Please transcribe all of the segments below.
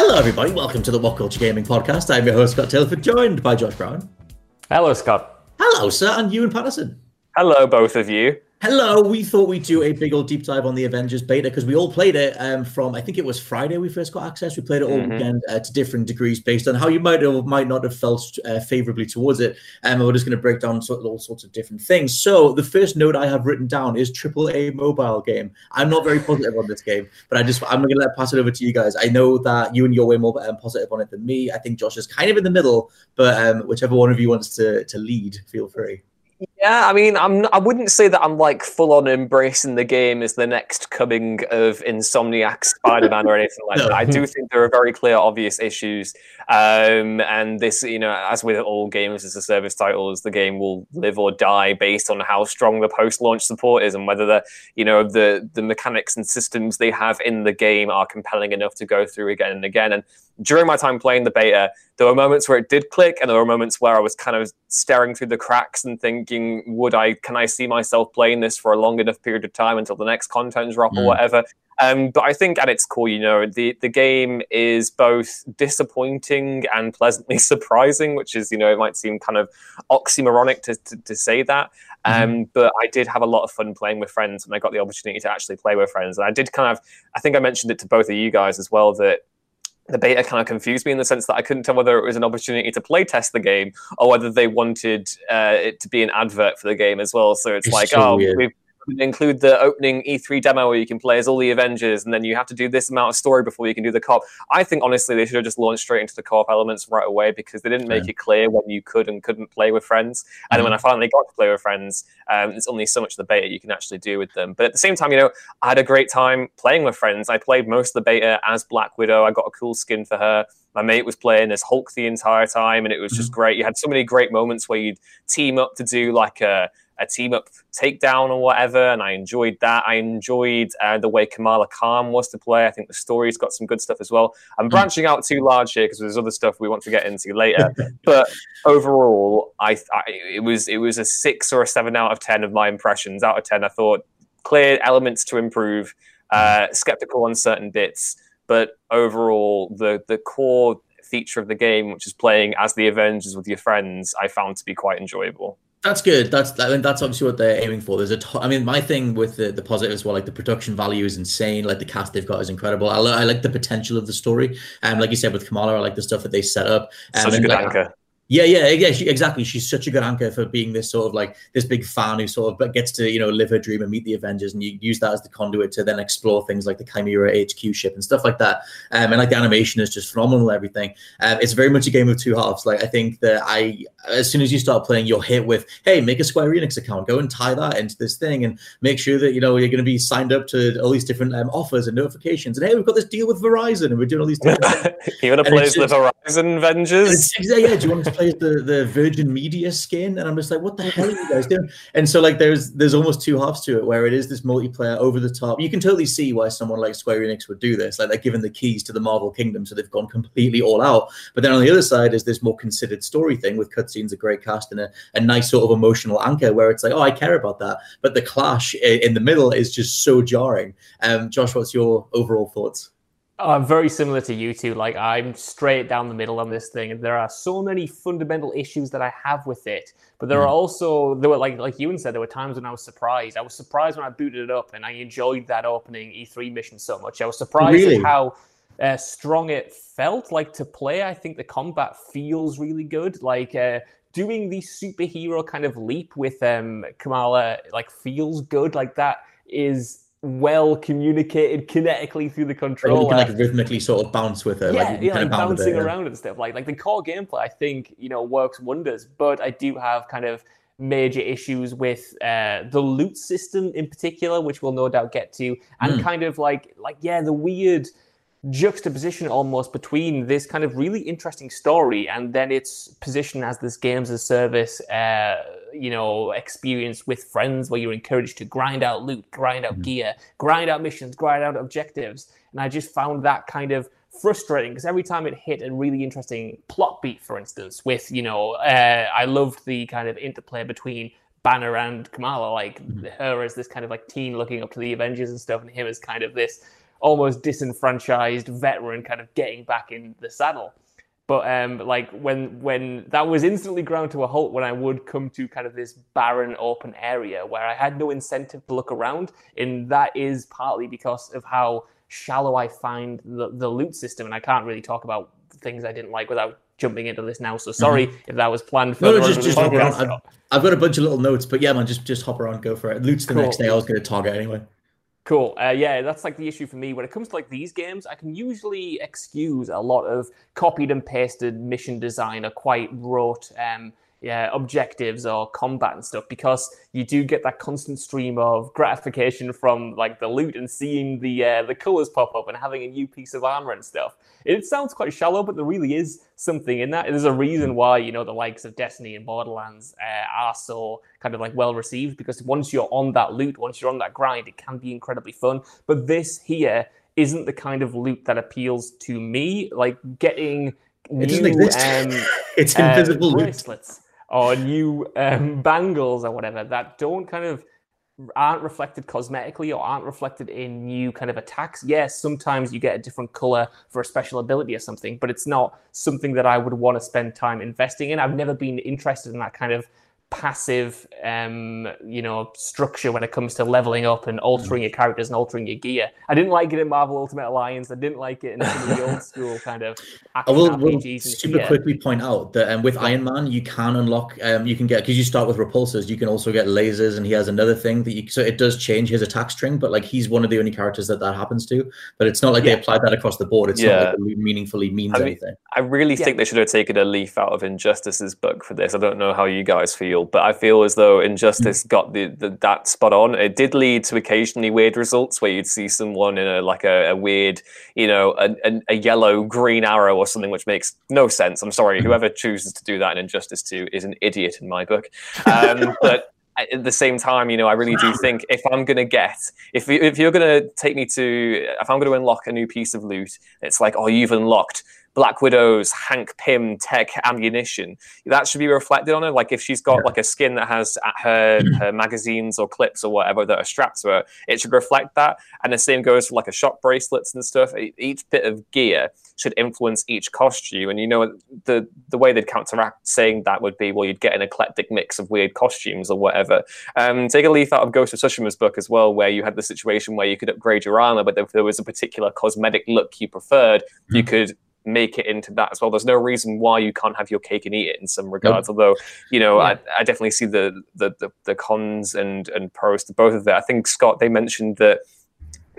Hello, everybody. Welcome to the What Culture Gaming Podcast. I'm your host, Scott Tilford, joined by Josh Brown. Hello, Scott. Hello, sir, and Ewan Patterson. Hello, both of you. Hello. We thought we'd do a big old deep dive on the Avengers beta because we all played it um, from I think it was Friday we first got access. We played it all Mhm. weekend uh, to different degrees based on how you might or might not have felt uh, favorably towards it. Um, and we're just going to break down sort of all sorts of different things. So the first note I have written down is triple A mobile game. I'm not very positive on this game, but I just I'm going to let pass it over to you guys. I know that you and you're way more um, positive on it than me. I think Josh is kind of in the middle, but um, whichever one of you wants to to lead, feel free. Yeah, I mean, I'm. I wouldn't say that I'm like full on embracing the game as the next coming of Insomniac Spider-Man or anything like No. that. I do think there are very clear, obvious issues, um, and this, you know, as with all games as a service titles, the game will live or die based on how strong the post-launch support is and whether the, you know, the the mechanics and systems they have in the game are compelling enough to go through again and again. And during my time playing the beta, there were moments where it did click, and there were moments where I was kind of staring through the cracks and thinking, "Would I? Can I see myself playing this for a long enough period of time until the next content drop or Mm. whatever?" Um, but I think at its core, you know, the the game is both disappointing and pleasantly surprising, which is, you know, it might seem kind of oxymoronic to, to, to say that. Um, But I did have a lot of fun playing with friends, and I got the opportunity to actually play with friends. And I did kind of, I think I mentioned it to both of you guys as well that the beta kind of confused me in the sense that I couldn't tell whether it was an opportunity to play test the game or whether they wanted uh, it to be an advert for the game as well. So it's, It's like, so oh, weird. we've include the opening E3 demo where you can play as all the Avengers, and then you have to do this amount of story before you can do the co-op. I think honestly they should have just launched straight into the co-op elements right away because they didn't make Yeah. it clear when you could and couldn't play with friends. And then when I finally got to play with friends, um, there's only so much of the beta you can actually do with them. But at the same time, you know, I had a great time playing with friends. I played most of the beta as Black Widow. I got a cool skin for her. My mate was playing as Hulk the entire time, and it was just great. You had so many great moments where you'd team up to do like a, a team up takedown or whatever, and I enjoyed that. I enjoyed uh, the way Kamala Khan was to play. I think the story's got some good stuff as well. I'm branching out too large here because there's other stuff we want to get into later. but overall, I, I it was it was a six or a seven out of ten of my impressions. Out of ten, I thought clear elements to improve, uh, skeptical on certain bits, but overall, the the core feature of the game, which is playing as the Avengers with your friends, I found to be quite enjoyable. That's good. That's I mean that's obviously what they're aiming for. There's a I mean my thing with the, the positives well like the production value is insane. Like the cast they've got is incredible. I, li- I like the potential of the story. And like you said with Kamala, I like the stuff that they set up. Um, Such a good like, anchor. Yeah, yeah, yeah. She, exactly. She's such a good anchor for being this sort of like this big fan who sort of but gets to you know live her dream and meet the Avengers, and you use that as the conduit to then explore things like the Chimera HQ ship and stuff like that. Um, and like the animation is just phenomenal. Everything. Um, it's very much a game of two halves. Like I think that I, as soon as you start playing, you're hit with, hey, make a Square Enix account, go and tie that into this thing, and make sure that you know you're going to be signed up to all these different um, offers and notifications. And hey, we've got this deal with Verizon, and we're doing all these different things. you want to play the Verizon Avengers? Yeah, do you want to play as the, the Virgin Media skin? And I'm just like, what the hell are you guys doing? And so like there's there's almost two halves to it where it is this multiplayer over the top. You can totally see why someone like Square Enix would do this. Like they're given the keys to the Marvel Kingdom, so they've gone completely all out. But then on the other side is this more considered story thing with cutscenes, a great cast, and a, a nice sort of emotional anchor where it's like, oh, I care about that. But the clash in the middle is just so jarring. Um, Josh, what's your overall thoughts? I'm very similar to you two. Like I'm straight down the middle on this thing, and there are so many fundamental issues that I have with it. But there mm. are also there were like like Ewan said, there were times when I was surprised. I was surprised when I booted it up, and I enjoyed that opening E3 mission so much. I was surprised really? at how uh, strong it felt like to play. I think the combat feels really good. Like uh, doing the superhero kind of leap with um, Kamala, like feels good. Like that is well communicated kinetically through the controller. you can like rhythmically sort of bounce with it, yeah, like, yeah, like bouncing it, around and stuff. Like like the core gameplay, I think you know works wonders. But I do have kind of major issues with uh, the loot system in particular, which we'll no doubt get to, and mm. kind of like like yeah, the weird juxtaposition almost between this kind of really interesting story and then its position as this games as service uh, you know experience with friends where you're encouraged to grind out loot grind out mm-hmm. gear grind out missions grind out objectives and i just found that kind of frustrating because every time it hit a really interesting plot beat for instance with you know uh, i loved the kind of interplay between banner and kamala like mm-hmm. her as this kind of like teen looking up to the avengers and stuff and him as kind of this almost disenfranchised veteran kind of getting back in the saddle. But um, like when when that was instantly ground to a halt when I would come to kind of this barren open area where I had no incentive to look around, and that is partly because of how shallow I find the, the loot system, and I can't really talk about things I didn't like without jumping into this now. So sorry mm-hmm. if that was planned for. No, just, just hop around. I've, I've, got a bunch of little notes, but yeah, man, just just hop around, go for it. Loot's the cool. next day. I was going to target anyway. Cool. Uh, yeah, that's like the issue for me. When it comes to like these games, I can usually excuse a lot of copied and pasted mission design or quite rote um, yeah, objectives or combat and stuff because you do get that constant stream of gratification from like the loot and seeing the uh, the colors pop up and having a new piece of armor and stuff. It sounds quite shallow, but there really is something in that. There's a reason why you know the likes of Destiny and Borderlands uh, are so kind of like well received because once you're on that loot, once you're on that grind, it can be incredibly fun. But this here isn't the kind of loot that appeals to me. Like getting it new, doesn't exist. Um, it's invisible uh, bracelets or new um, bangles or whatever that don't kind of aren't reflected cosmetically or aren't reflected in new kind of attacks. Yes, sometimes you get a different color for a special ability or something, but it's not something that I would want to spend time investing in. I've never been interested in that kind of passive um you know structure when it comes to leveling up and altering your characters and altering your gear. I didn't like it in marvel ultimate alliance. I didn't like it in some of the old school kind of i will, will super quickly point out that um, with iron man you can unlock um you can get because you start with repulsors you can also get lasers and he has another thing that you so it does change his attack string but like he's one of the only characters that that happens to but it's not like yeah. they applied that across the board. It's yeah. not like it meaningfully means I mean, anything. I really yeah. think they should have taken a leaf out of injustice's book for this. I don't know how you guys feel but I feel as though Injustice mm. got the, the, that spot on. It did lead to occasionally weird results where you'd see someone in a like a, a weird, you know, a, a, a, yellow green arrow or something, which makes no sense. I'm sorry, mm. whoever chooses to do that in Injustice 2 is an idiot in my book. Um, but at the same time, you know, I really do think if I'm going to get, if, if you're going to take me to, if I'm going to unlock a new piece of loot, it's like, oh, you've unlocked Black Widow's Hank Pym tech ammunition. That should be reflected on her. Like if she's got yeah. like a skin that has her her magazines or clips or whatever that are strapped to her, it should reflect that. And the same goes for like a shock bracelets and stuff. Each bit of gear should influence each costume. And you know the the way they'd counteract saying that would be well, you'd get an eclectic mix of weird costumes or whatever. Um, take a leaf out of Ghost of Tsushima's book as well, where you had the situation where you could upgrade your armor, but if there was a particular cosmetic look you preferred, mm-hmm. you could make it into that as well. There's no reason why you can't have your cake and eat it in some regards. Nope. Although, you know, yeah. I, I, definitely see the, the, the the cons and and pros to both of that. I think Scott they mentioned that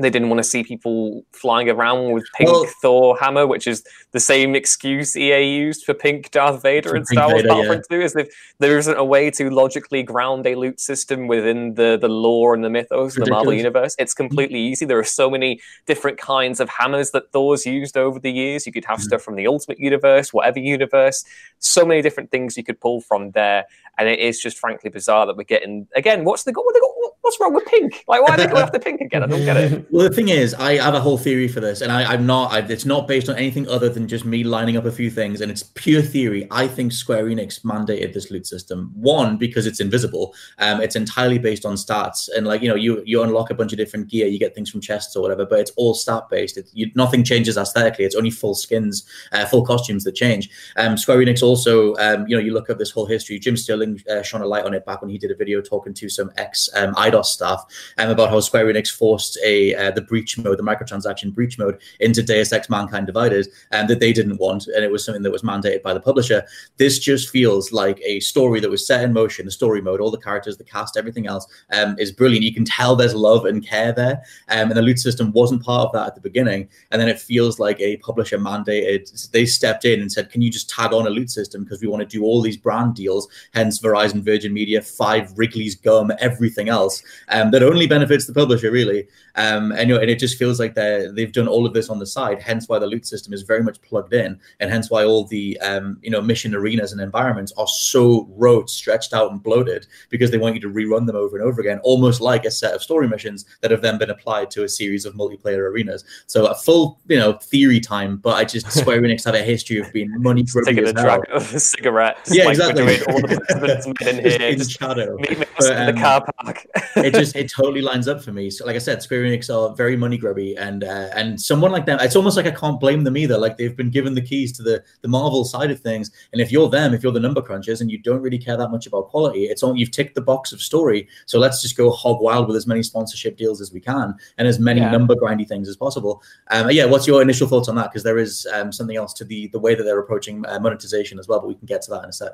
they didn't want to see people flying around with pink well, Thor hammer, which is the same excuse EA used for pink Darth Vader in Star Wars Battlefront yeah. 2, is if there isn't a way to logically ground a loot system within the, the lore and the mythos of the Marvel universe. It's completely easy. There are so many different kinds of hammers that Thor's used over the years. You could have mm-hmm. stuff from the Ultimate Universe, whatever universe. so many different things you could pull from there, and it is just frankly bizarre that we're getting again. What's the what they got? What's wrong with pink? Like, why are they going after pink again? I don't get it. Well, the thing is, I have a whole theory for this, and I, am not. I, it's not based on anything other than just me lining up a few things, and it's pure theory. I think Square Enix mandated this loot system. One, because it's invisible. Um, it's entirely based on stats, and like you know, you you unlock a bunch of different gear, you get things from chests or whatever, but it's all stat based. It, you, nothing changes aesthetically. It's only full skins, uh, full costumes that change. Um, Square Enix also, um, you know, you look at this whole history. Jim Sterling uh, shone a light on it back when he did a video talking to some ex um, Eidos staff um, about how Square Enix forced a uh, the breach mode, the microtransaction breach mode, into Deus Ex Mankind Divided, and um, that they didn't want, and it was something that was mandated by the publisher. This just feels like a story that was set in motion. The story mode, all the characters, the cast, everything else um, is brilliant. You can tell there's love and care there, um, and the loot system wasn't part of that at the beginning, and then it feels like a publisher mandated. They stepped in and said, "Can you just tag on a loot system because we want to do all these brand deals?" Hence, Verizon, Virgin Media, Five, Wrigley's Gum, everything else um, that only benefits the publisher really. Um, and, you know, and it just feels like they they've done all of this on the side. Hence why the loot system is very much plugged in, and hence why all the um, you know mission arenas and environments are so rote, stretched out, and bloated because they want you to rerun them over and over again, almost like a set of story missions that have then been applied to a series of multiplayer arenas. So a full you know theory time, but I just Square Enix have a history of being money taking a drag of a cigarette. Yeah, like exactly. all the in here, in shadow. Meet me but, um, in the car park. It just it totally lines up for me. So, like I said, Square Enix are very money grubby, and uh, and someone like them, it's almost like I can't blame them either. Like they've been given the keys to the the Marvel side of things, and if you're them, if you're the number crunchers, and you don't really care that much about quality, it's on you've ticked the box of story. So let's just go hog wild with as many sponsorship deals as we can, and as many yeah. number grindy things as possible. Um, yeah, what's your initial thoughts on that? Because there is um, something else to the the way that they're approaching uh, monetization as well, but we can get to that in a sec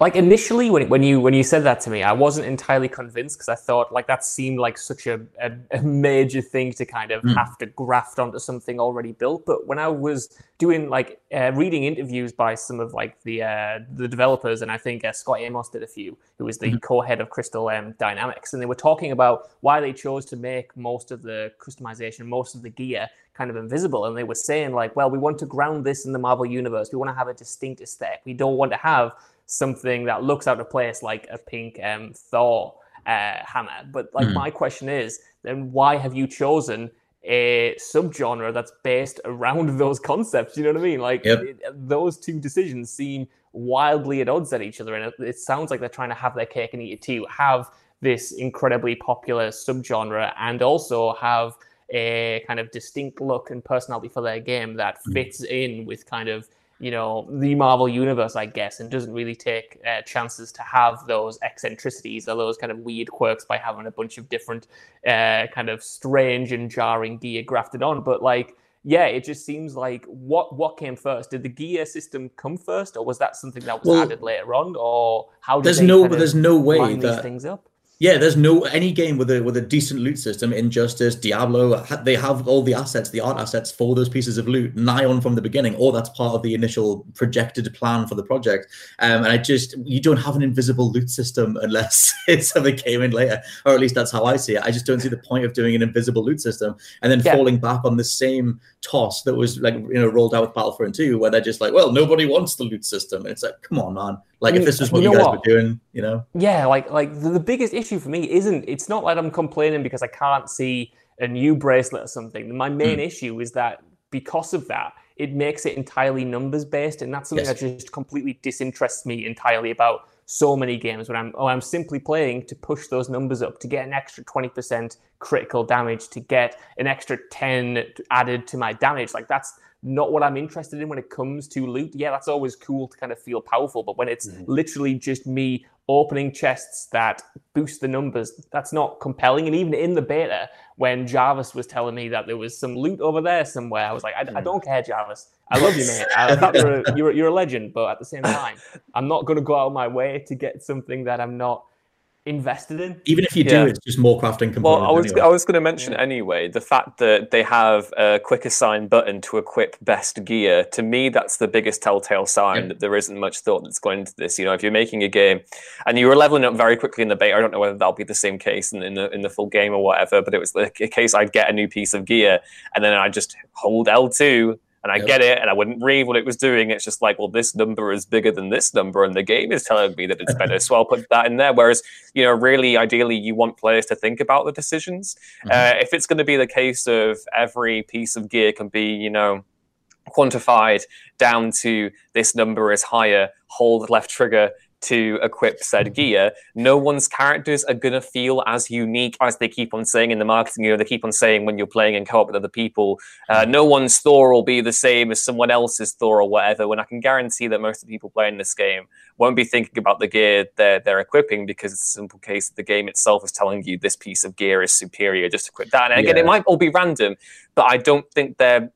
like initially when, when you when you said that to me i wasn't entirely convinced because i thought like that seemed like such a, a, a major thing to kind of mm. have to graft onto something already built but when i was doing like uh, reading interviews by some of like the uh, the developers and i think uh, scott amos did a few who was the mm. co-head of crystal um, dynamics and they were talking about why they chose to make most of the customization most of the gear kind of invisible and they were saying like well we want to ground this in the marvel universe we want to have a distinct aesthetic we don't want to have something that looks out of place like a pink um, Thor uh, hammer. But like mm. my question is, then why have you chosen a subgenre that's based around those concepts? You know what I mean? Like yep. it, those two decisions seem wildly at odds at each other, and it, it sounds like they're trying to have their cake and eat it too. Have this incredibly popular subgenre and also have a kind of distinct look and personality for their game that hmm. fits in with kind of you know the Marvel universe, I guess, and doesn't really take uh, chances to have those eccentricities or those kind of weird quirks by having a bunch of different uh, kind of strange and jarring gear grafted on. But like, yeah, it just seems like what what came first? Did the gear system come first, or was that something that was well, added later on, or how? there's no there's no way that things up. Yeah, there's no any game with a with a decent loot system. Injustice, Diablo, they have all the assets, the art assets for those pieces of loot nigh on from the beginning, or that's part of the initial projected plan for the project. Um, and I just you don't have an invisible loot system unless it's something came in later, or at least that's how I see it. I just don't see the point of doing an invisible loot system and then yeah. falling back on the same toss that was like you know rolled out with Battlefront 2, where they're just like, well, nobody wants the loot system. And it's like, come on, man. Like if this was what you, you guys what? were doing, you know? Yeah, like like the, the biggest issue for me isn't it's not like I'm complaining because I can't see a new bracelet or something. My main mm. issue is that because of that, it makes it entirely numbers based, and that's something yes. that just completely disinterests me entirely about so many games when I'm oh I'm simply playing to push those numbers up to get an extra 20% critical damage to get an extra 10 added to my damage like that's not what I'm interested in when it comes to loot. Yeah, that's always cool to kind of feel powerful, but when it's mm-hmm. literally just me opening chests that boost the numbers, that's not compelling. And even in the beta, when Jarvis was telling me that there was some loot over there somewhere, I was like, I, mm. I don't care, Jarvis. I love you, mate. I thought you're a, you're, you're a legend, but at the same time, I'm not going to go out of my way to get something that I'm not invested in. Even if you do, yeah. it's just more crafting components. Well, I was anyway. I was going to mention yeah. anyway the fact that they have a quick assign button to equip best gear. To me, that's the biggest telltale sign yeah. that there isn't much thought that's going into this. You know, if you're making a game and you were leveling up very quickly in the beta, I don't know whether that'll be the same case in, in the in the full game or whatever, but it was the case I'd get a new piece of gear and then I'd just hold L2 And I yep. get it, and I wouldn't read what it was doing. It's just like, well, this number is bigger than this number, and the game is telling me that it's better. so I'll put that in there. Whereas, you know, really, ideally, you want players to think about the decisions. Mm-hmm. Uh, if it's going to be the case of every piece of gear can be, you know, quantified down to this number is higher, hold left trigger to equip said gear, no one's characters are going to feel as unique as they keep on saying in the marketing. You know, they keep on saying when you're playing in co-op with other people, uh, no one's Thor will be the same as someone else's Thor or whatever. When I can guarantee that most of the people playing this game won't be thinking about the gear they're, they're equipping because it's a simple case the game itself is telling you this piece of gear is superior, just equip that. And again, yeah. it might all be random, but I don't think they're,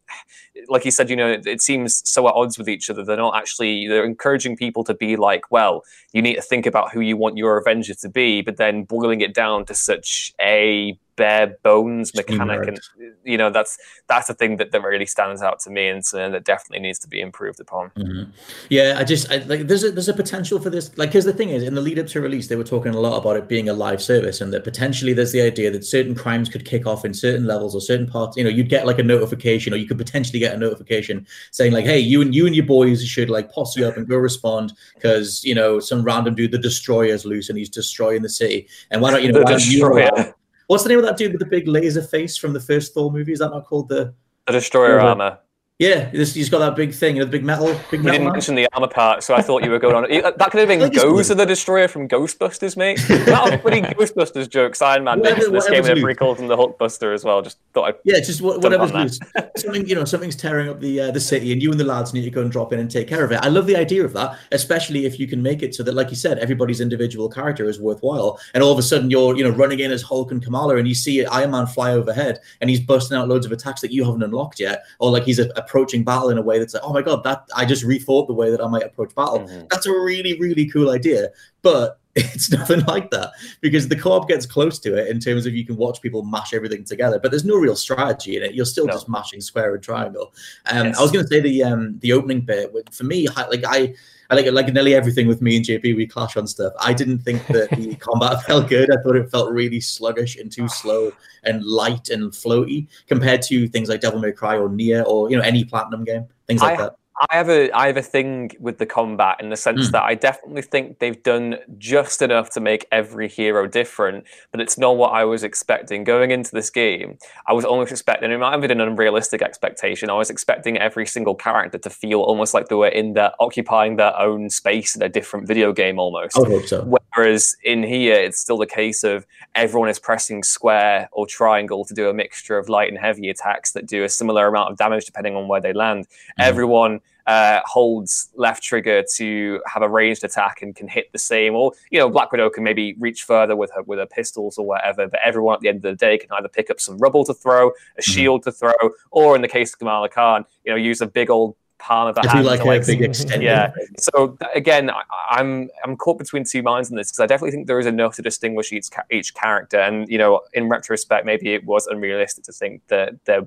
like you said, you know, it, it, seems so at odds with each other. They're not actually, they're encouraging people to be like, well, you need to think about who you want your Avenger to be, but then boiling it down to such a bare bones mechanic, and you know that's that's the thing that, that really stands out to me, and so that definitely needs to be improved upon. Mm-hmm. Yeah, I just I, like there's a there's a potential for this, like because the thing is, in the lead up to release, they were talking a lot about it being a live service, and that potentially there's the idea that certain crimes could kick off in certain levels or certain parts. You know, you'd get like a notification, or you could potentially get a notification saying like, hey, you and you and your boys should like posse up and go respond because you know some random dude, the destroyer's loose and he's destroying the city, and why don't you know why don't you What's the name of that dude with the big laser face from the first Thor movie? Is that not called the the Destroyer armor? Yeah, he's got that big thing, you know, the big metal. Big you didn't man. mention the armor part, so I thought you were going on. That could have been Gozer the Destroyer from Ghostbusters, mate. That was pretty Ghostbusters jokes. Iron Man whatever, this game in a prequel from the Hulkbuster as well. Just thought I'd yeah, just whatever's loose. Something you know, something's tearing up the uh, the city, and you and the lads need to go and drop in and take care of it. I love the idea of that, especially if you can make it so that, like you said, everybody's individual character is worthwhile, and all of a sudden you're you know running in as Hulk and Kamala, and you see Iron Man fly overhead, and he's busting out loads of attacks that you haven't unlocked yet, or like he's a, approaching battle in a way that's like, oh my god, that I just rethought the way that I might approach battle. Mm-hmm. That's a really, really cool idea. But it's nothing like that because the co-op gets close to it in terms of you can watch people mash everything together, but there's no real strategy in it. You're still no. just mashing square and triangle. Um, yes. I was going to say the um, the opening bit for me, like I. I like like nearly everything with me and JP, we clash on stuff. I didn't think that the combat felt good. I thought it felt really sluggish and too slow and light and floaty compared to things like Devil May Cry or Nier or you know any platinum game, things like I, that. I have a I have a thing with the combat in the sense mm. that I definitely think they've done just enough to make every hero different, but it's not what I was expecting going into this game. I was almost expecting it might have been an unrealistic expectation. I was expecting every single character to feel almost like they were in their occupying their own space in a different video game almost. I hope so. Whereas in here, it's still the case of everyone is pressing square or triangle to do a mixture of light and heavy attacks that do a similar amount of damage depending on where they land. Mm. Everyone uh, holds left trigger to have a ranged attack and can hit the same. Or you know, Black Widow can maybe reach further with her with her pistols or whatever. But everyone at the end of the day can either pick up some rubble to throw, a mm-hmm. shield to throw, or in the case of Kamala Khan, you know, use a big old palm of a hand. Like, like big extended. Yeah. So again, I, am I'm, I'm caught between two minds in this because I definitely think there is enough to distinguish each each character, and you know, in retrospect, maybe it was unrealistic to think that that,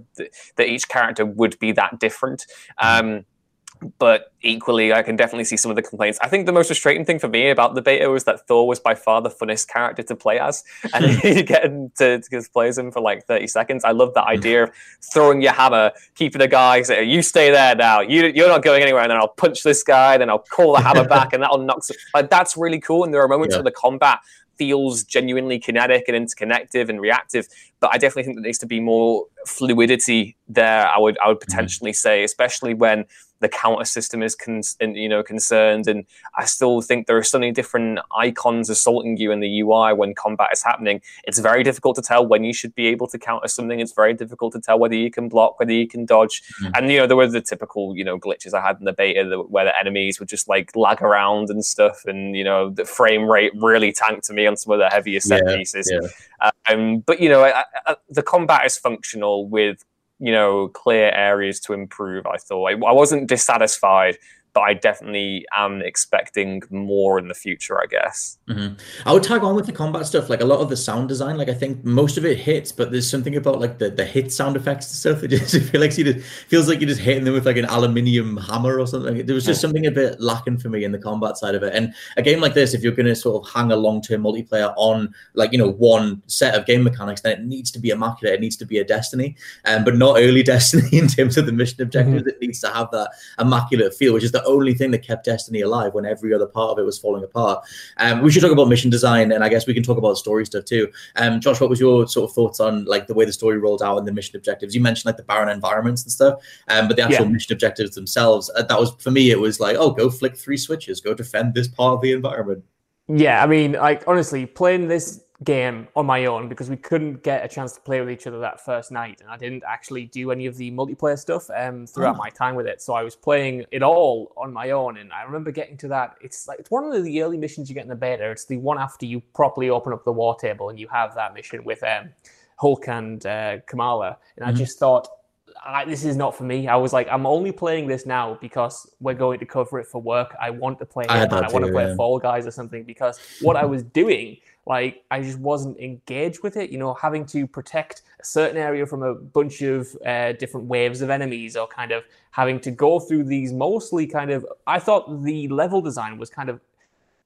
that each character would be that different. Mm-hmm. Um, but equally, I can definitely see some of the complaints. I think the most frustrating thing for me about the beta was that Thor was by far the funnest character to play as, and you get to, to play as him for like thirty seconds. I love that idea of throwing your hammer, keeping a guy, say, "You stay there now. You you're not going anywhere." And then I'll punch this guy, then I'll call the hammer back, and that'll knock. Some, like that's really cool. And there are moments yeah. where the combat feels genuinely kinetic and interconnective and reactive. But I definitely think there needs to be more fluidity there. I would I would mm-hmm. potentially mm-hmm. say, especially when the counter system is con- you know concerned and i still think there are so many different icons assaulting you in the ui when combat is happening it's very difficult to tell when you should be able to counter something it's very difficult to tell whether you can block whether you can dodge mm-hmm. and you know there were the typical you know glitches i had in the beta where the enemies would just like lag around and stuff and you know the frame rate really tanked to me on some of the heavier set yeah, pieces yeah. um, but you know I, I, the combat is functional with you know clear areas to improve. I thought I, I wasn't dissatisfied, I definitely am expecting more in the future, I guess. Mm-hmm. I would tag on with the combat stuff, like a lot of the sound design. Like I think most of it hits, but there's something about like the, the hit sound effects and stuff. It just feels like you just feels like you're just hitting them with like an aluminium hammer or something. There was just something a bit lacking for me in the combat side of it. And a game like this, if you're going to sort of hang a long term multiplayer on like you know one set of game mechanics, then it needs to be immaculate. It needs to be a Destiny, um, but not early Destiny in terms of the mission objectives. Mm-hmm. It needs to have that immaculate feel, which is the only thing that kept Destiny alive when every other part of it was falling apart. Um, we should talk about mission design, and I guess we can talk about story stuff too. Um, Josh, what was your sort of thoughts on like the way the story rolled out and the mission objectives? You mentioned like the barren environments and stuff, um, but the actual yeah. mission objectives themselves, uh, that was for me, it was like, oh, go flick three switches, go defend this part of the environment. Yeah, I mean, like honestly, playing this game on my own because we couldn't get a chance to play with each other that first night, and I didn't actually do any of the multiplayer stuff um, throughout oh. my time with it. So I was playing it all on my own, and I remember getting to that. It's like it's one of the early missions you get in the beta. It's the one after you properly open up the war table, and you have that mission with um, Hulk and uh, Kamala, and mm-hmm. I just thought. I, this is not for me. I was like, I'm only playing this now because we're going to cover it for work. I want to play it, I, I want to play yeah. Fall Guys or something because what I was doing like I just wasn't engaged with it. You know, having to protect a certain area from a bunch of uh, different waves of enemies, or kind of having to go through these mostly kind of. I thought the level design was kind of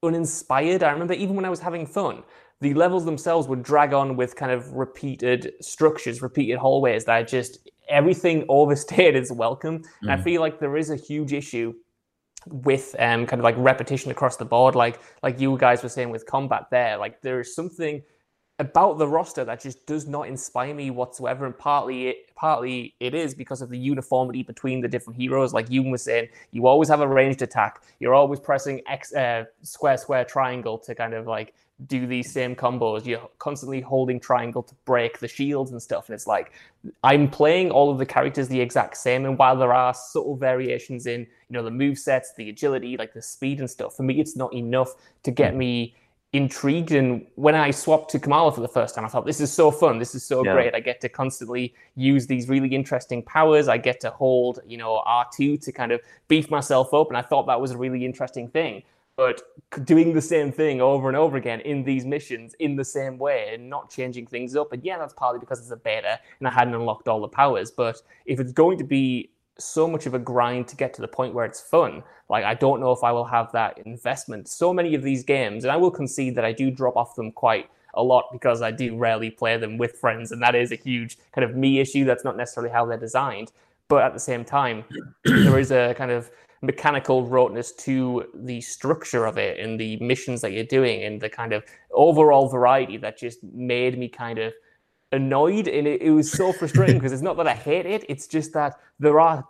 uninspired. I remember even when I was having fun, the levels themselves would drag on with kind of repeated structures, repeated hallways that just everything overstayed its welcome. Mm. And I mm. feel like there is a huge issue with um, kind of like repetition across the board, like like you guys were saying with combat there, like there is something about the roster that just does not inspire me whatsoever. And partly it partly it is because of the uniformity between the different heroes. Like you were saying, you always have a ranged attack. You're always pressing X uh, square square triangle to kind of like do these same combos. You're constantly holding triangle to break the shields and stuff. And it's like I'm playing all of the characters the exact same. And while there are subtle variations in, you know, the move sets, the agility, like the speed and stuff, for me it's not enough to get me intrigued. And when I swapped to Kamala for the first time, I thought this is so fun. This is so yeah. great. I get to constantly use these really interesting powers. I get to hold, you know, R2 to kind of beef myself up. And I thought that was a really interesting thing but doing the same thing over and over again in these missions in the same way and not changing things up. And yeah, that's partly because it's a beta and I hadn't unlocked all the powers. But if it's going to be so much of a grind to get to the point where it's fun, like I don't know if I will have that investment. So many of these games, and I will concede that I do drop off them quite a lot because I do rarely play them with friends, and that is a huge kind of me issue. That's not necessarily how they're designed. But at the same time, there is a kind of mechanical roteness to the structure of it and the missions that you're doing and the kind of overall variety that just made me kind of annoyed and it, it was so frustrating because it's not that I hate it, it's just that there are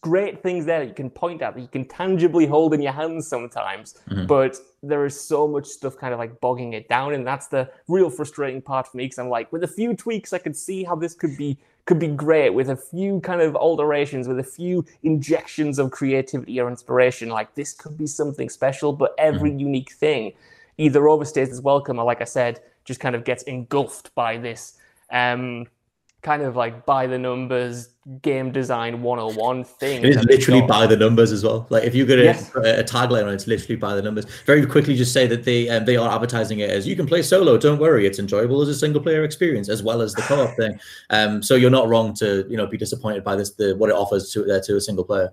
great things there that you can point at that you can tangibly hold in your hands sometimes mm-hmm. but there is so much stuff kind of like bogging it down and that's the real frustrating part for me because i'm like with a few tweaks i could see how this could be could be great with a few kind of alterations, with a few injections of creativity or inspiration. Like this could be something special, but every mm-hmm. unique thing either overstays its welcome or, like I said, just kind of gets engulfed by this um, kind of like by the numbers game design 101 thing. It is literally by the numbers as well. Like if you get a, yes. a, tagline on it, it's literally by the numbers. Very quickly, just say that they um, they are advertising it as you can play solo. Don't worry, it's enjoyable as a single player experience as well as the co-op thing. Um, so you're not wrong to you know be disappointed by this the what it offers to uh, to a single player.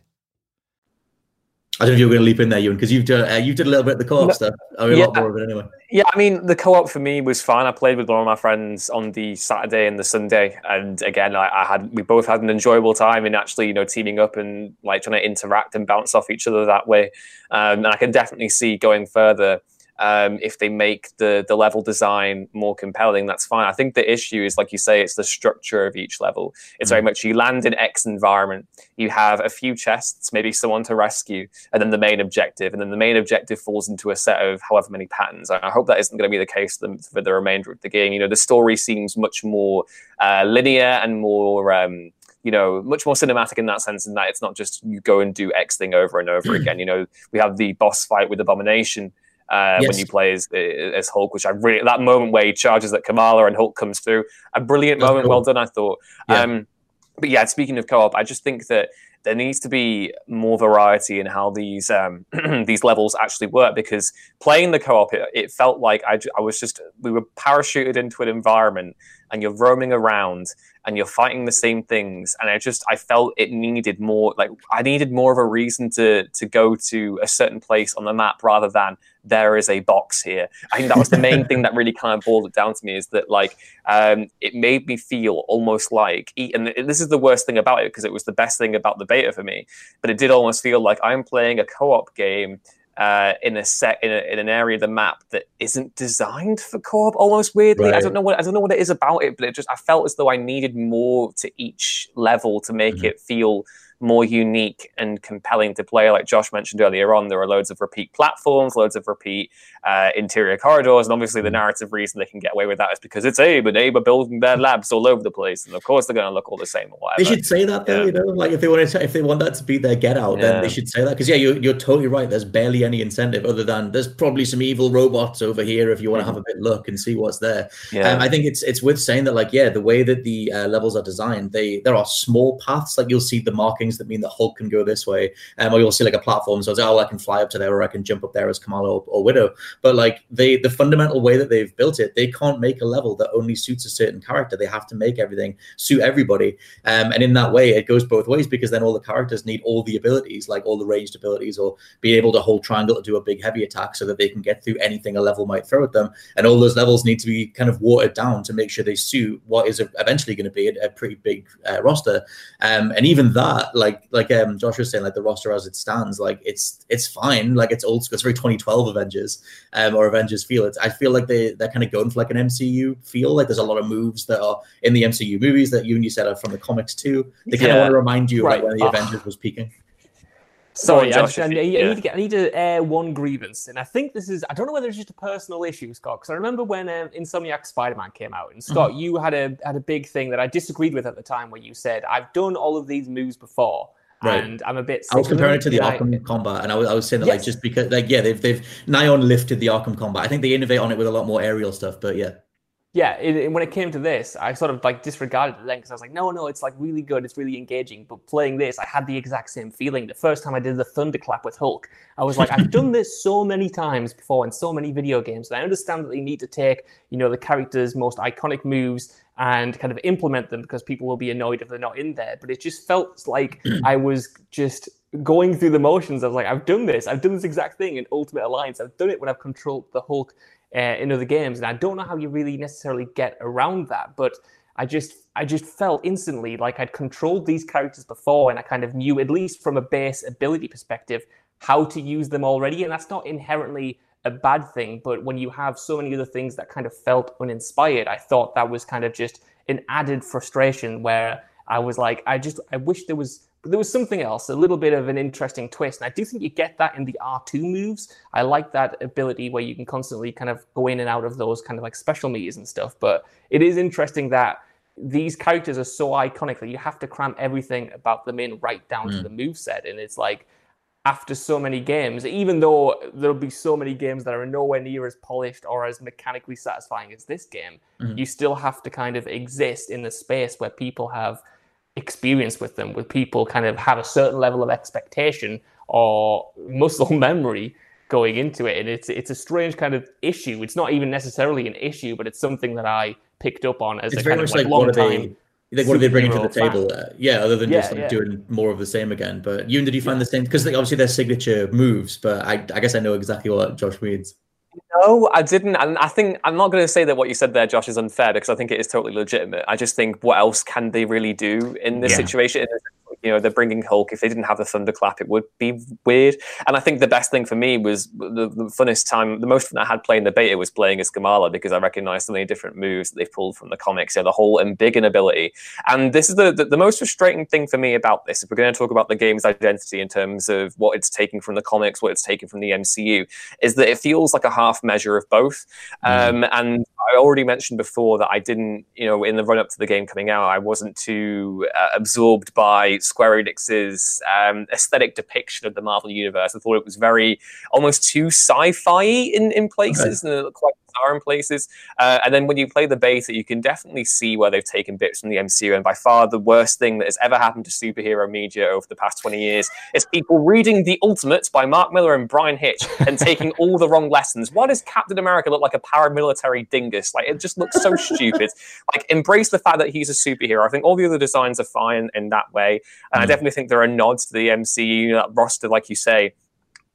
I don't know if you're going to leap in there, Ewan, because you've done uh, you did a little bit of the co-op No, stuff. I mean, a yeah. lot more of it anyway. Yeah, I mean, the co-op for me was fine. I played with one of my friends on the Saturday and the Sunday, and again, I, I had we both had an enjoyable time in actually, you know, teaming up and like trying to interact and bounce off each other that way. Um, and I can definitely see going further um, if they make the the level design more compelling. That's fine. I think the issue is, like you say, it's the structure of each level. It's very much you land in X environment, you have a few chests, maybe someone to rescue, and then the main objective, and then the main objective falls into a set of however many patterns. I hope that isn't going to be the case for the, for the remainder of the game. You know, the story seems much more uh, linear and more. Um, you know, much more cinematic in that sense, in that it's not just you go and do X thing over and over again. You know, we have the boss fight with Abomination, uh, when Yes. you play as, as Hulk, which I really that moment where he charges at Kamala and Hulk comes through, a brilliant That's moment. cool. Well done, I thought. Yeah. Um, but yeah, speaking of co-op, I just think that there needs to be more variety in how these um, these levels actually work. Because playing the co-op, it, it felt like I, I was just we were parachuted into an environment, and you're roaming around and you're fighting the same things. And i just i felt it needed more like i needed more of a reason to to go to a certain place on the map rather than there is a box here. I think that was the main thing that really kind of boiled it down to me is that like um it made me feel almost like and this is the worst thing about it because it was the best thing about the beta for me but it did almost feel like i'm playing a co-op game uh, in a set in, a, in an area of the map that isn't designed for co-op almost weirdly i don't know what i don't know what it is about it but it just i felt as though i needed more to each level to make Mhm. it feel more unique and compelling to play like josh mentioned earlier on there are loads of repeat platforms loads of repeat uh, interior corridors and obviously the Mm-hmm. narrative reason they can get away with that is because it's abe and abe are building their labs all over the place and of course they're going to look all the same or whatever They should say that though, Yeah. you know, like if they want to, if they want that to be their get out, then they should say that. Because yeah, you're you're totally right. There's barely any incentive other than there's probably some evil robots over here if you want to have a bit look and see what's there. yeah Um, I think it's it's worth saying that like yeah, the way that the uh, levels are designed, they there are small paths. Like you'll see the markings that mean that Hulk can go this way, um, or you'll see like a platform. So it's oh, I can fly up to there, or I can jump up there as Kamala or, or Widow. But like they the fundamental way that they've built it, they can't make a level that only suits a certain character. They have to make everything suit everybody. Um, and in that way, it goes both ways because then all the characters need all the abilities, like all the ranged abilities, or be able to hold triangle to do a big heavy attack so that they can get through anything a level might throw at them. And all those levels need to be kind of watered down to make sure they suit what is eventually going to be a, a pretty big uh, roster. Um, and even that, like like um, Josh was saying, like the roster as it stands, like it's it's fine. Like it's old school. It's very 2012 Avengers um, or Avengers feel. It's I feel like they they're kind of going for like an MCU feel. Like there's a lot of moves that are in the MCU movies that you and you said are from the comics too. They kind of Yeah. want to remind you Right. when the Ah. Avengers was peaking. Sorry, Go on, I, Josh, just- I, if I need to get, I need to air one grievance, and I think this is I don't know whether it's just a personal issue, Scott. Because I remember when um, Insomniac Spider-Man came out, and Scott, you had a had a big thing that I disagreed with at the time, where you said I've done all of these moves before, Right. and I'm a bit. I was comparing it to the and I- Arkham combat, and I was, I was saying that like just because like yeah they've they've Nyon lifted the Arkham combat. I think they innovate on it with a lot more aerial stuff, but yeah. Yeah, it, it- when it came to this, I sort of like disregarded it then because I was like, no, no, it's like really good, it's really engaging. But playing this, I had the exact same feeling. The first time I did the thunderclap with Hulk, I was like, I've done this so many times before in so many video games, and I understand that they need to take, you know, the character's most iconic moves and kind of implement them because people will be annoyed if they're not in there. But it just felt like I was just going through the motions. I was like, I've done this. I've done this exact thing in Ultimate Alliance. I've done it when I've controlled the Hulk uh, in other games, and I don't know how you really necessarily get around that. But I just, I just felt instantly like I'd controlled these characters before, and I kind of knew, at least from a base ability perspective, how to use them already. And that's not inherently a bad thing. But when you have so many other things that kind of felt uninspired, I thought that was kind of just an added frustration where I was like, I just, I wish there was there was something else, a little bit of an interesting twist. And I do think you get that in the R2 moves. I like that ability where you can constantly kind of go in and out of those kind of like special meters and stuff. But it is interesting that these characters are so iconic that you have to cram everything about them in right down mm. to the move set. And it's like after so many games, even though there'll be so many games that are nowhere near as polished or as mechanically satisfying as this game, mm. you still have to kind of exist in the space where people have experience with them, with people kind of have a certain level of expectation or muscle memory going into it. And it's it's a strange kind of issue. It's not even necessarily an issue, but it's something that I picked up on as it's a very kind much of like, like long time. like what are they bringing to the table there? Yeah, other than just like yeah. doing more of the same again. But you did you find the same? Because like, obviously they're signature moves, but I, I guess I know exactly what Josh means. No, I didn't. And I think I'm not going to say that what you said there, Josh, is unfair because I think it is totally legitimate. I just think what else can they really do in this Yeah. situation? You know, they're bringing Hulk. If they didn't have the thunderclap, it would be weird. And I think the best thing for me was the, the funnest time, the most fun I had playing the beta was playing as Kamala because I recognized so many different moves that they've pulled from the comics. Yeah, the whole embiggen ability. And this is the, the, the most frustrating thing for me about this. If we're going to talk about the game's identity in terms of what it's taking from the comics, what it's taking from the MCU, is that it feels like a half measure of both. Um, and I already mentioned before that I didn't, you know, in the run up to the game coming out, I wasn't too uh, absorbed by Square Enix's um, aesthetic depiction of the Marvel universe. I thought it was very almost too sci-fi in in places and it looked quite bizarre in places. Uh, and then when you play the beta, you can definitely see where they've taken bits from the MCU. And by far, the worst thing that has ever happened to superhero media over the past 20 years is people reading The Ultimates by Mark Millar and Bryan Hitch and taking all the wrong lessons. Why does Captain America look like a paramilitary dingus? Like, it just looks so stupid. Like, embrace the fact that he's a superhero. I think all the other designs are fine in that way. And I definitely think there are nods to the MCU, that roster, like you say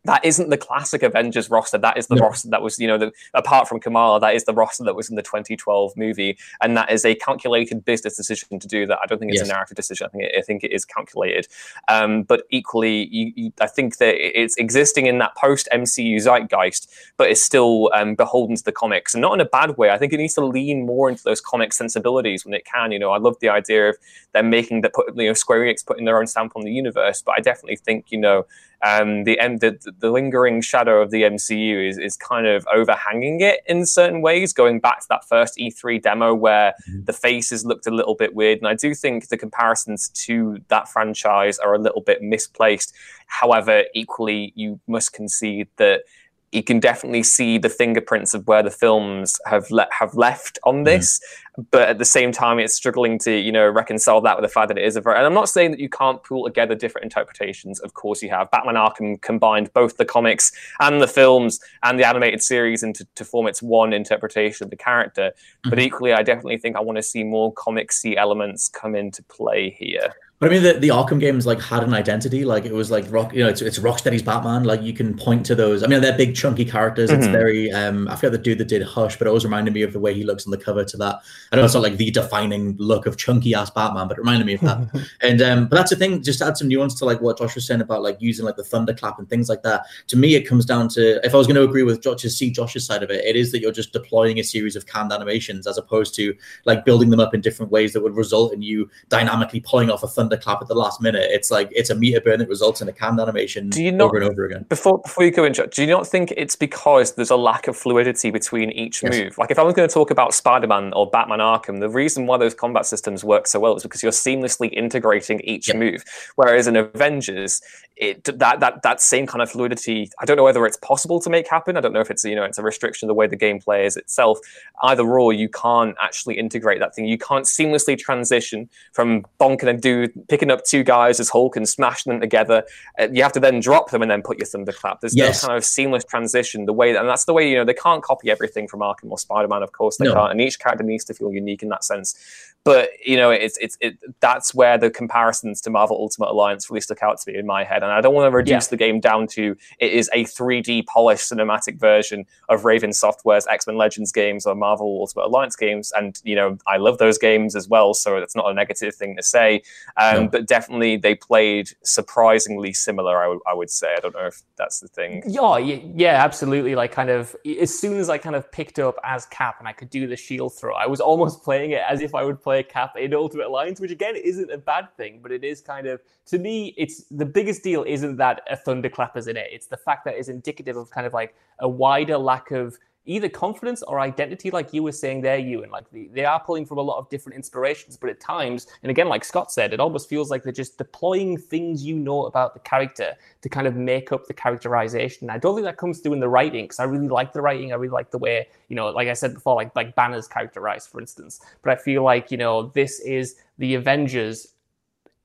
that isn't the classic Avengers roster. That is the roster that was, you know, the, apart from Kamala, that is the roster that was in the 2012 movie, and that is a calculated business decision to do that. I don't think it's Yes. a narrative decision. I think it, I think it is calculated. Um, but equally, you, you, I think that it's existing in that post MCU zeitgeist, but it's still um, beholden to the comics, and not in a bad way. I think it needs to lean more into those comic sensibilities when it can. You know, I love the idea of them making the put, you know, Square Enix putting their own stamp on the universe, but I definitely think you know um, the, the the lingering shadow of the MCU is is kind of overhanging it in certain ways. Going back to that first E3 demo where the faces looked a little bit weird, and I do think the comparisons to that franchise are a little bit misplaced. However, equally, you must concede that you can definitely see the fingerprints of where the films have le- have left on mm. this, but at the same time, it's struggling to you know reconcile that with the fact that it is a very. And I'm not saying that you can't pull together different interpretations. Of course, you have. Batman Arkham combined both the comics and the films and the animated series into to form its one interpretation of the character. But mm-hmm. equally, I definitely think I want to see more comicsy elements come into play here. But I mean, the, the Arkham games like had an identity. Like it was like rock, you know, it's it's Rocksteady's Batman. Like you can point to those. I mean, they're big chunky characters. It's Mhm. very. um I forget the dude that did Hush, but it always reminded me of the way he looks on the cover to that. I know it's not like the defining look of chunky ass Batman, but it reminded me of that. and um, but that's the thing. Just add some nuance to like what Josh was saying about like using like the thunderclap and things like that. To me, it comes down to if I was going to agree with Josh, to see Josh's side of it, it is that you're just deploying a series of canned animations as opposed to like building them up in different ways that would result in you dynamically pulling off a thunderclap at the last minute. It's like it's a meter burn that results in a canned animation Do you not- over and over again. Before before you go it, do you not think it's because there's a lack of fluidity between each Yes. move? Like if I was going to talk about Spider-Man or Batman Arkham, the reason why those combat systems work so well is because you're seamlessly integrating each Yep. move. Whereas in Avengers, it that that that same kind of fluidity, I don't know whether it's possible to make happen. I don't know if it's you know it's a restriction of the way the game plays itself. Either or, you can't actually integrate that thing. You can't seamlessly transition from bonking a dude picking up two guys as Hulk and smashing them together. Uh, you have to then drop them and then put your thunderclap. There's yes. no kind of seamless transition. The way, that, and that's the way you know they can't copy everything from Arkham or Spider Man. Of course, they no. can't, and each character needs to feel unique in that sense but you know it's it's it, that's where the comparisons to Marvel Ultimate Alliance really stuck out to me in my head and I don't want to reduce yeah. the game down to it is a 3D polished cinematic version of Raven Software's X-Men Legends games or Marvel Ultimate Alliance games and you know I love those games as well so it's not a negative thing to say um, no. Um, but definitely they played surprisingly similar I, w- I would say I don't know if that's the thing yeah yeah absolutely like kind of as soon as I kind of picked up as Cap and I could do the shield throw I was almost playing it as if I would play play Cap in Ultimate Alliance, which again isn't a bad thing, but it is kind of to me, it's the biggest deal isn't that a thunderclap is in it. It's the fact that it's indicative of kind of like a wider lack of either confidence or identity, like you were saying there, you and like the, they are pulling from a lot of different inspirations, but at times, and again, like Scott said, it almost feels like they're just deploying things you know about the character to kind of make up the characterization. I don't think that comes through in the writing because I really like the writing. I really like the way, you know, like I said before, like like Banner's characterized, for instance. But I feel like, you know, this is the Avengers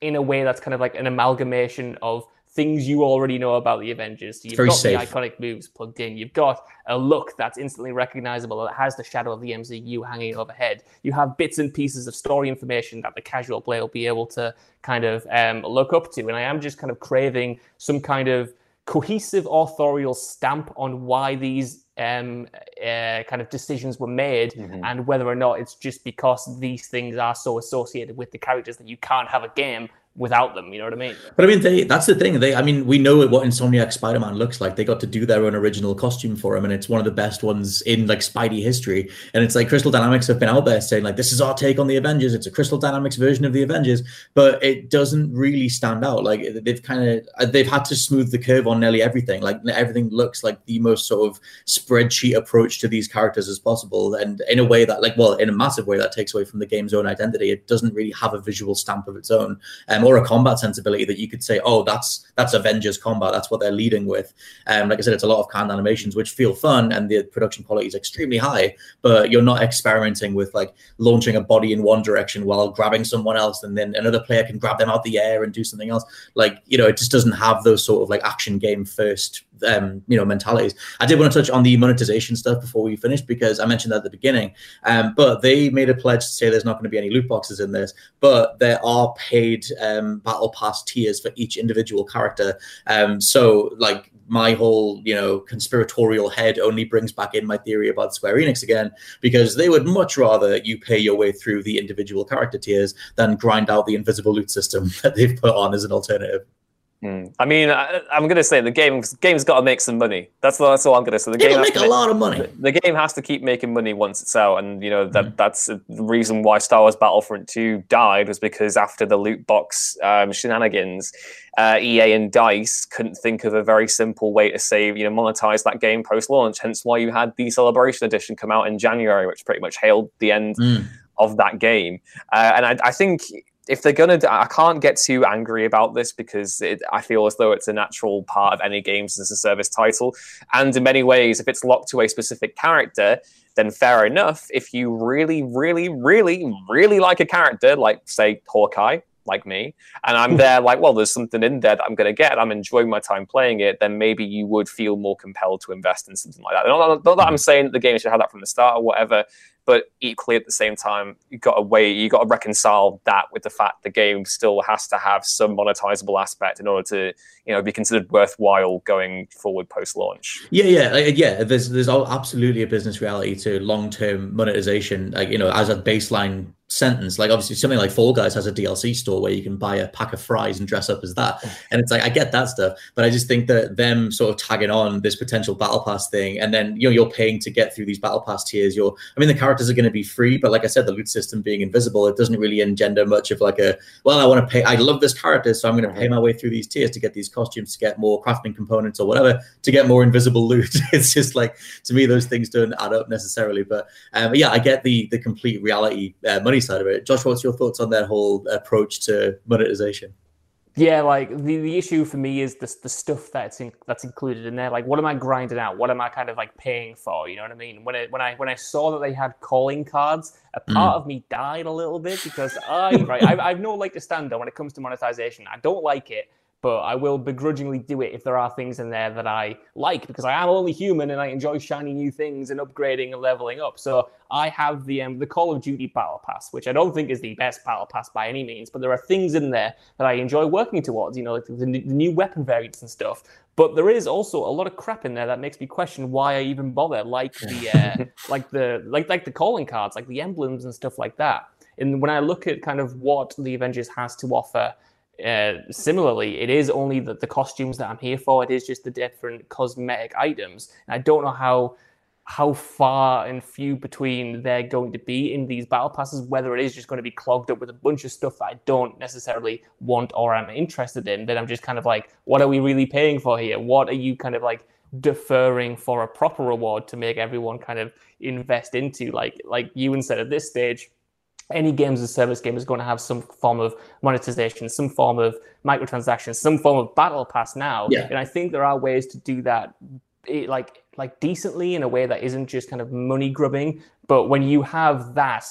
in a way that's kind of like an amalgamation of things you already know about the Avengers. So you've Very got safe. the iconic moves plugged in. You've got a look that's instantly recognizable that has the shadow of the MCU hanging overhead. You have bits and pieces of story information that the casual player will be able to kind of um, look up to. And I am just kind of craving some kind of cohesive authorial stamp on why these um, uh, kind of decisions were made mm-hmm. and whether or not it's just because these things are so associated with the characters that you can't have a game without them. You know what I mean? But I mean, they that's the thing. They, I mean, we know what Insomniac Spider Man looks like. They got to do their own original costume for him, and it's one of the best ones in like Spidey history. And it's like Crystal Dynamics have been out there saying like, this is our take on the Avengers. It's a Crystal Dynamics version of the Avengers, but it doesn't really stand out. Like they've kind of uh, they've had to smooth the curve on nearly everything. Like everything looks like the most sort of spreadsheet approach to these characters as possible, and in a way that like, well, in a massive way that takes away from the game's own identity. It doesn't really have a visual stamp of its own. Um, um, or a combat sensibility that you could say, oh, that's that's Avengers combat. That's what they're leading with. Um, like I said, it's a lot of canned animations which feel fun and the production quality is extremely high, but you're not experimenting with like launching a body in one direction while grabbing someone else, and then another player can grab them out the air and do something else. Like you know, it just doesn't have those sort of like action game first um, you know mentalities. I did want to touch on the monetization stuff before we finish because I mentioned that at the beginning. Um, but they made a pledge to say there's not going to be any loot boxes in this, but there are paid um, battle pass tiers for each individual character. Um, so like my whole you know conspiratorial head only brings back in my theory about Square Enix again because they would much rather you pay your way through the individual character tiers than grind out the invisible loot system that they've put on as an alternative. Mm. I mean, I, am going to say the game game's got to make some money. That's that's all I'm going to say. The game make a lot of money. The, the, game has to keep making money once it's out, and you know that mm. that's the reason why Star Wars Battlefront 2 died was because after the loot box um, shenanigans, uh, EA and Dice couldn't think of a very simple way to save you know monetize that game post launch. Hence why you had the Celebration Edition come out in January, which pretty much hailed the end. Mm. Of that game, uh, and I, I think if they're gonna, I can't get too angry about this because it, I feel as though it's a natural part of any games as a service title. And in many ways, if it's locked to a specific character, then fair enough. If you really, really, really, really like a character, like say Hawkeye, like me, and I'm hmm. there like, well, there's something in there that I'm going to get. I'm enjoying my time playing it. Then maybe you would feel more compelled to invest in something like that. Not, not that I'm hmm. saying that the game should have that from the start or whatever, but equally at the same time, you got to weigh, you got to reconcile that with the fact the game still has to have some monetizable aspect in order to, you know, be considered worthwhile going forward post launch. Yeah, yeah, uh, yeah. There's there's absolutely a business reality to long term monetization, like you know, as a baseline sentence. Like obviously something like Fall Guys has a DLC store where you can buy a pack of fries and dress up as that. And it's like I get that stuff, but I just think that them sort of tagging on this potential battle pass thing and then you know you're paying to get through these battle pass tiers. You're I mean the characters are going to be free, but like I said, the loot system being invisible, it doesn't really engender much of like a well, I want to pay I love this character, so I'm going to pay my way through these tiers to get these costumes, to get more crafting components or whatever, to get more invisible loot. it's just like to me those things don't add up necessarily. But um, yeah, I get the the complete reality uh, money side of it. Josh, what's your thoughts on that whole approach to monetization? Yeah, like the, the issue for me is the, the stuff that's in, that's included in there. Like, what am I grinding out? What am I kind of like paying for? You know what I mean? When it, when I when I saw that they had calling cards, a part mm. of me died a little bit because I right I've, I've no like to stand on when it comes to monetization. I don't like it but I will begrudgingly do it if there are things in there that I like because I am only human and I enjoy shiny new things and upgrading and leveling up. So I have the um, the Call of Duty Battle Pass, which I don't think is the best Battle Pass by any means, but there are things in there that I enjoy working towards. You know, like the, the new weapon variants and stuff. But there is also a lot of crap in there that makes me question why I even bother, like the uh, like the like like the calling cards, like the emblems and stuff like that. And when I look at kind of what the Avengers has to offer uh, similarly, it is only the, the costumes that I'm here for. It is just the different cosmetic items. And I don't know how how far and few between they're going to be in these battle passes, whether it is just going to be clogged up with a bunch of stuff that I don't necessarily want or I'm interested in. Then I'm just kind of like, what are we really paying for here? What are you kind of like deferring for a proper reward to make everyone kind of invest into? Like like Ewan said at this stage, any games as a service game is going to have some form of monetization, some form of microtransactions, some form of battle pass now. Yeah. And I think there are ways to do that it, like like decently in a way that isn't just kind of money grubbing. But when you have that,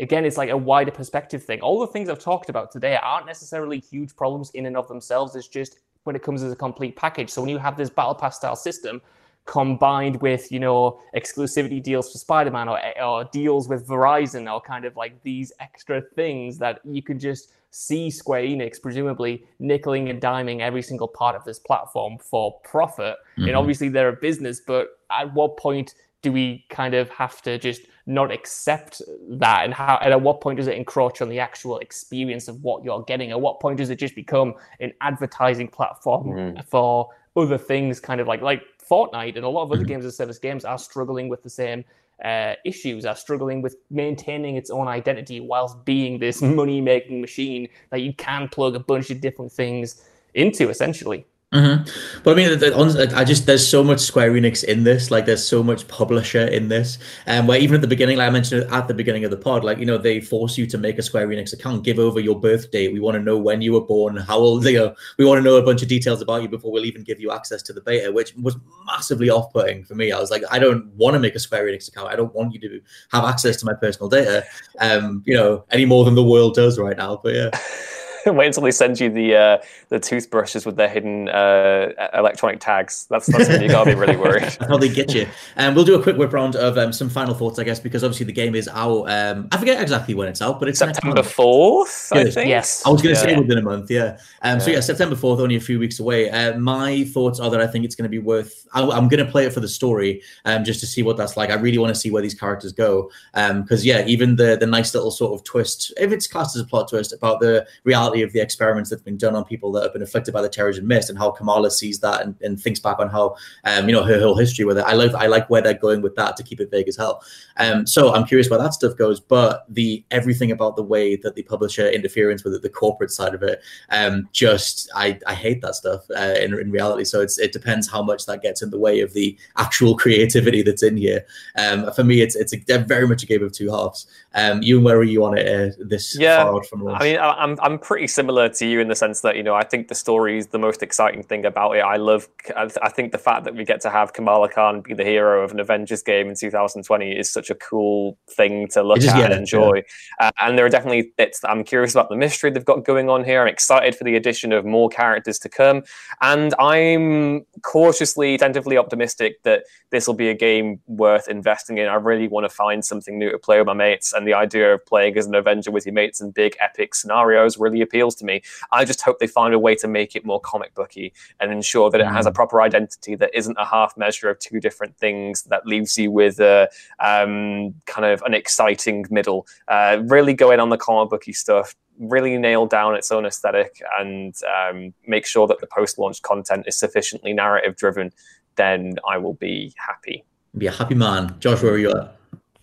again, it's like a wider perspective thing. All the things I've talked about today aren't necessarily huge problems in and of themselves. It's just when it comes as a complete package. So when you have this battle pass style system, combined with you know exclusivity deals for spider-man or, or deals with verizon or kind of like these extra things that you could just see square enix presumably nickeling and diming every single part of this platform for profit mm-hmm. and obviously they're a business but at what point do we kind of have to just not accept that and how and at what point does it encroach on the actual experience of what you're getting at what point does it just become an advertising platform mm. for other things kind of like like Fortnite and a lot of other mm-hmm. games as service games are struggling with the same uh, issues, are struggling with maintaining its own identity whilst being this money making machine that you can plug a bunch of different things into essentially. Mm-hmm. But I mean, I just there's so much Square Enix in this. Like, there's so much publisher in this, and um, where even at the beginning, like I mentioned at the beginning of the pod, like you know, they force you to make a Square Enix account, give over your birth date. We want to know when you were born, how old you know. We want to know a bunch of details about you before we'll even give you access to the beta, which was massively off-putting for me. I was like, I don't want to make a Square Enix account. I don't want you to have access to my personal data, um, you know, any more than the world does right now. But yeah. Wait until they send you the uh, the toothbrushes with their hidden uh, electronic tags. That's that's when you gotta be really worried. that's how they get you. And um, we'll do a quick whip round of um, some final thoughts, I guess, because obviously the game is out. Um, I forget exactly when it's out, but it's September fourth. I think. Yes, I was going to yeah. say within a month. Yeah. Um, yeah. So yeah, September fourth, only a few weeks away. Uh, my thoughts are that I think it's going to be worth. I, am going to play it for the story, um, just to see what that's like. I really want to see where these characters go, because um, yeah, even the the nice little sort of twist, if it's classed as a plot twist about the reality of the experiments that's been done on people that have been afflicted by the Terrigen Mist and how Kamala sees that and, and thinks back on how um, you know her whole history with it. I like I like where they're going with that to keep it vague as hell. Um, so I'm curious where that stuff goes. But the everything about the way that the publisher interference with it, the corporate side of it, um, just I, I hate that stuff uh, in, in reality. So it's it depends how much that gets in the way of the actual creativity that's in here. Um, for me, it's it's a, very much a game of two halves. Um, you and where are you on it uh, this yeah, far out from launch? I mean, I'm I'm pretty similar to you in the sense that you know I think the story is the most exciting thing about it. I love. I think the fact that we get to have Kamala Khan be the hero of an Avengers game in 2020 is such a cool thing to look at and enjoy. Yeah. Uh, and there are definitely bits that I'm curious about the mystery they've got going on here. I'm excited for the addition of more characters to come, and I'm cautiously, tentatively optimistic that this will be a game worth investing in. I really want to find something new to play with my mates, and the idea of playing as an Avenger with your mates in big epic scenarios really appeals to me. I just hope they find a way to make it more comic booky and ensure that it has a mm. proper identity that isn't a half measure of two different things that leaves you with a um, kind of an exciting middle. Uh, really go in on the comic booky stuff. Really nail down its own aesthetic and um, make sure that the post-launch content is sufficiently narrative driven. Then I will be happy. Be a happy man, Josh. Where are you at?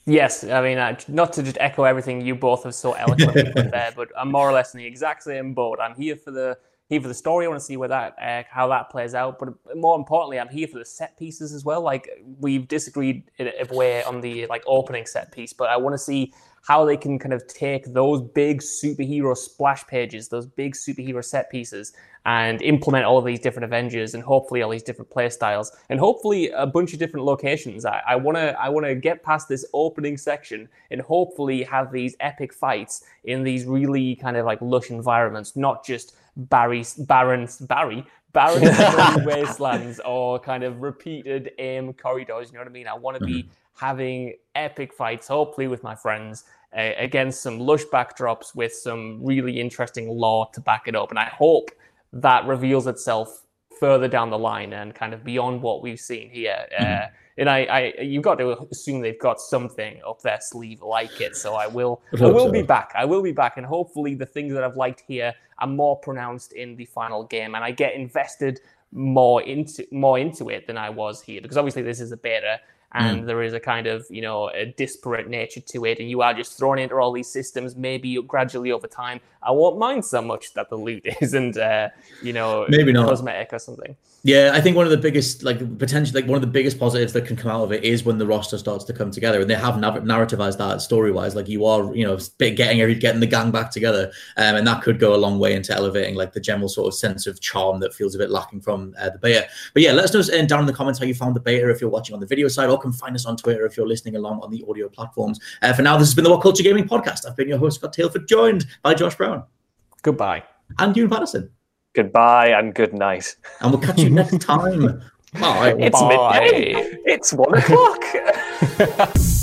Yes, I mean, uh, not to just echo everything you both have so eloquently put there, but I'm more or less in the exact same boat. I'm here for the here for the story. I want to see where that uh, how that plays out. But more importantly, I'm here for the set pieces as well. Like we've disagreed in a way on the like opening set piece, but I want to see how they can kind of take those big superhero splash pages, those big superhero set pieces, and implement all of these different Avengers and hopefully all these different play styles and hopefully a bunch of different locations. I want to I want to get past this opening section and hopefully have these epic fights in these really kind of like lush environments, not just Barry barren Barry barren wastelands or kind of repeated aim corridors. You know what I mean? I want to be mm-hmm. having epic fights, hopefully with my friends, uh, against some lush backdrops with some really interesting lore to back it up. And I hope that reveals itself further down the line and kind of beyond what we've seen here. Uh, mm-hmm. Uh, and I, I, you've got to assume they've got something up their sleeve like it. So I will, I, I will so. be back. I will be back, and hopefully the things that I've liked here are more pronounced in the final game, and I get invested more into more into it than I was here because obviously this is a beta and mm. there is a kind of you know a disparate nature to it and you are just thrown into all these systems maybe gradually over time i won't mind so much that the loot isn't uh, you know maybe not cosmetic or something yeah, I think one of the biggest, like potentially, like one of the biggest positives that can come out of it is when the roster starts to come together, and they have nav- narrativized that story wise. Like you are, you know, getting every getting the gang back together, um, and that could go a long way into elevating like the general sort of sense of charm that feels a bit lacking from uh, the beta. But yeah, let us know uh, down in the comments how you found the beta if you're watching on the video side, or come find us on Twitter if you're listening along on the audio platforms. Uh, for now, this has been the What Culture Gaming Podcast. I've been your host Scott Tailford, joined by Josh Brown. Goodbye. And Ewan Patterson. Goodbye and good night. And we'll catch you next time. Bye. It's Bye. midday. It's one o'clock.